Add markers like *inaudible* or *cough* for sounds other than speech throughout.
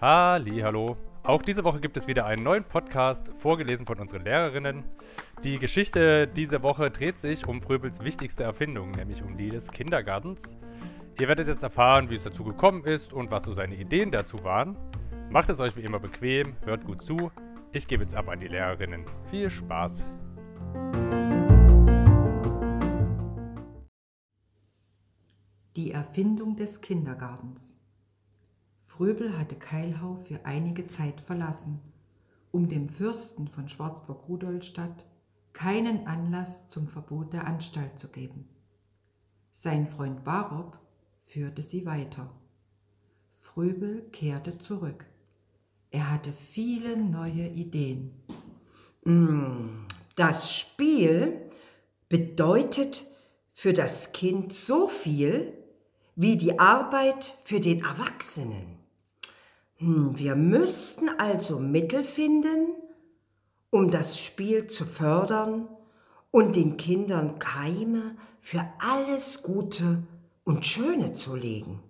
Halli, hallo. Auch diese Woche gibt es wieder einen neuen Podcast, vorgelesen von unseren Lehrerinnen. Die Geschichte dieser Woche dreht sich um Fröbels wichtigste Erfindung, nämlich um die des Kindergartens. Ihr werdet jetzt erfahren, wie es dazu gekommen ist und was so seine Ideen dazu waren. Macht es euch wie immer bequem, hört gut zu. Ich gebe jetzt ab an die Lehrerinnen. Viel Spaß! Die Erfindung des Kindergartens. Fröbel hatte Keilhau für einige Zeit verlassen, um dem Fürsten von Schwarzburg-Rudolstadt keinen Anlass zum Verbot der Anstalt zu geben. Sein Freund Barob führte sie weiter. Fröbel kehrte zurück. Er hatte viele neue Ideen. Mm, das Spiel bedeutet für das Kind so viel wie die Arbeit für den Erwachsenen. Hm, wir müssten also Mittel finden, um das Spiel zu fördern und den Kindern Keime für alles Gute und Schöne zu legen.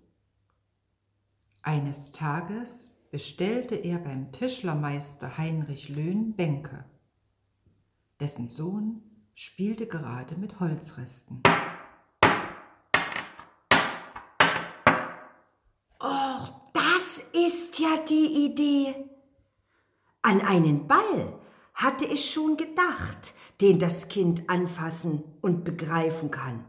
Eines Tages bestellte er beim Tischlermeister Heinrich Löhn Bänke. Dessen Sohn spielte gerade mit Holzresten. Och, das ist ja die Idee. An einen Ball hatte ich schon gedacht, den das Kind anfassen und begreifen kann.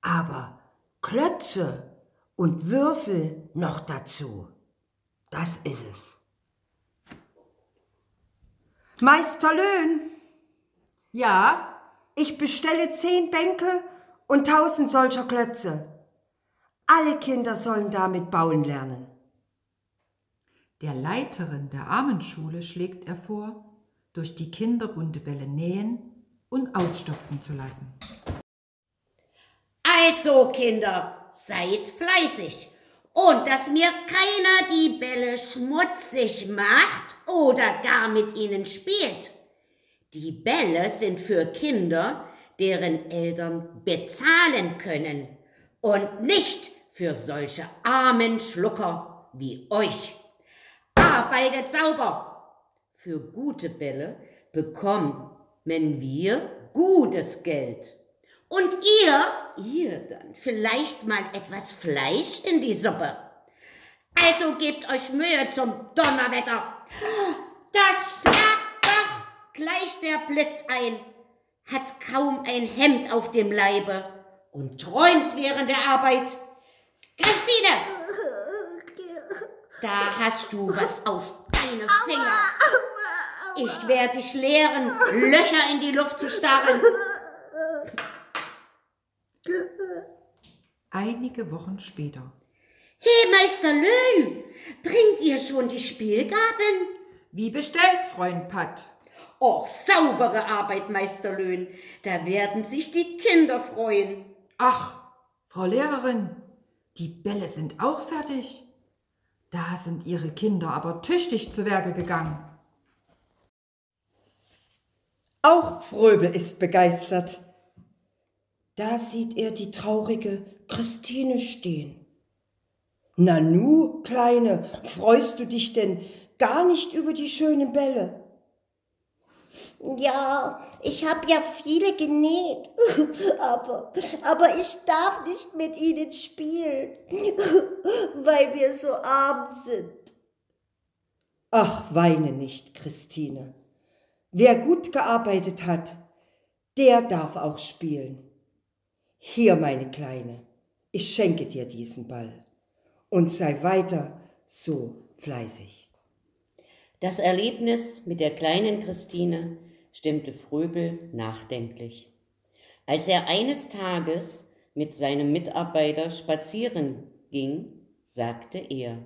Aber Klötze und Würfel noch dazu, das ist es. Meister Löhn, Ja, ich bestelle zehn Bänke und tausend solcher Klötze. Alle Kinder sollen damit bauen lernen. Der Leiterin der Armenschule schlägt er vor, durch die Kinder bunte Bälle nähen und ausstopfen zu lassen. Also, Kinder, seid fleißig. Und dass mir keiner die Bälle schmutzig macht oder gar mit ihnen spielt. Die Bälle sind für Kinder, deren Eltern bezahlen können und nicht für solche armen Schlucker wie euch. Arbeitet sauber. Für gute Bälle bekommen wir gutes Geld. Und ihr, ihr dann vielleicht mal etwas Fleisch in die Suppe. Also gebt euch Mühe zum Donnerwetter. Da schlagt doch gleich der Blitz ein, hat kaum ein Hemd auf dem Leibe und träumt während der Arbeit. Christine! Da hast du was auf deine Finger. Ich werde dich lehren, Löcher in die Luft zu starren. Einige Wochen später. Hey, Meister Löhn, bringt ihr schon die Spielgaben? Wie bestellt, Freund Pat? Och, saubere Arbeit, Meister Löhn. Da werden sich die Kinder freuen. Ach, Frau Lehrerin, die Bälle sind auch fertig. Da sind Ihre Kinder aber tüchtig zu Werke gegangen. Auch Fröbel ist begeistert. Da sieht er die traurige Christine stehen. Nanu, Kleine, freust du dich denn gar nicht über die schönen Bälle? Ja, ich habe ja viele genäht, *laughs* aber, aber ich darf nicht mit ihnen spielen, *laughs* weil wir so arm sind. Ach, weine nicht, Christine. Wer gut gearbeitet hat, der darf auch spielen. Hier, meine Kleine, ich schenke dir diesen Ball und sei weiter so fleißig. Das Erlebnis mit der kleinen Christine stimmte Fröbel nachdenklich. Als er eines Tages mit seinem Mitarbeiter spazieren ging, sagte er,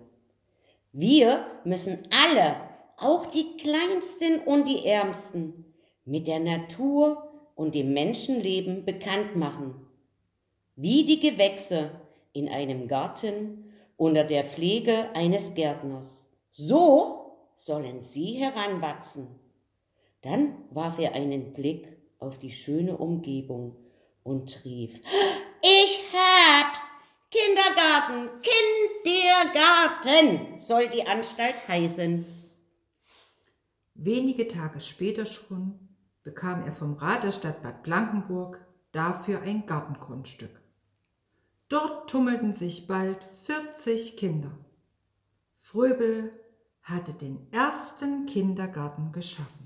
wir müssen alle, auch die Kleinsten und die Ärmsten, mit der Natur und dem Menschenleben bekannt machen. Wie die Gewächse in einem Garten unter der Pflege eines Gärtners. So sollen sie heranwachsen. Dann warf er einen Blick auf die schöne Umgebung und rief, ich hab's! Kindergarten, Kindergarten soll die Anstalt heißen. Wenige Tage später schon bekam er vom Rat der Stadt Bad Blankenburg dafür ein Gartengrundstück. Dort tummelten sich bald 40 Kinder. Fröbel hatte den ersten Kindergarten geschaffen.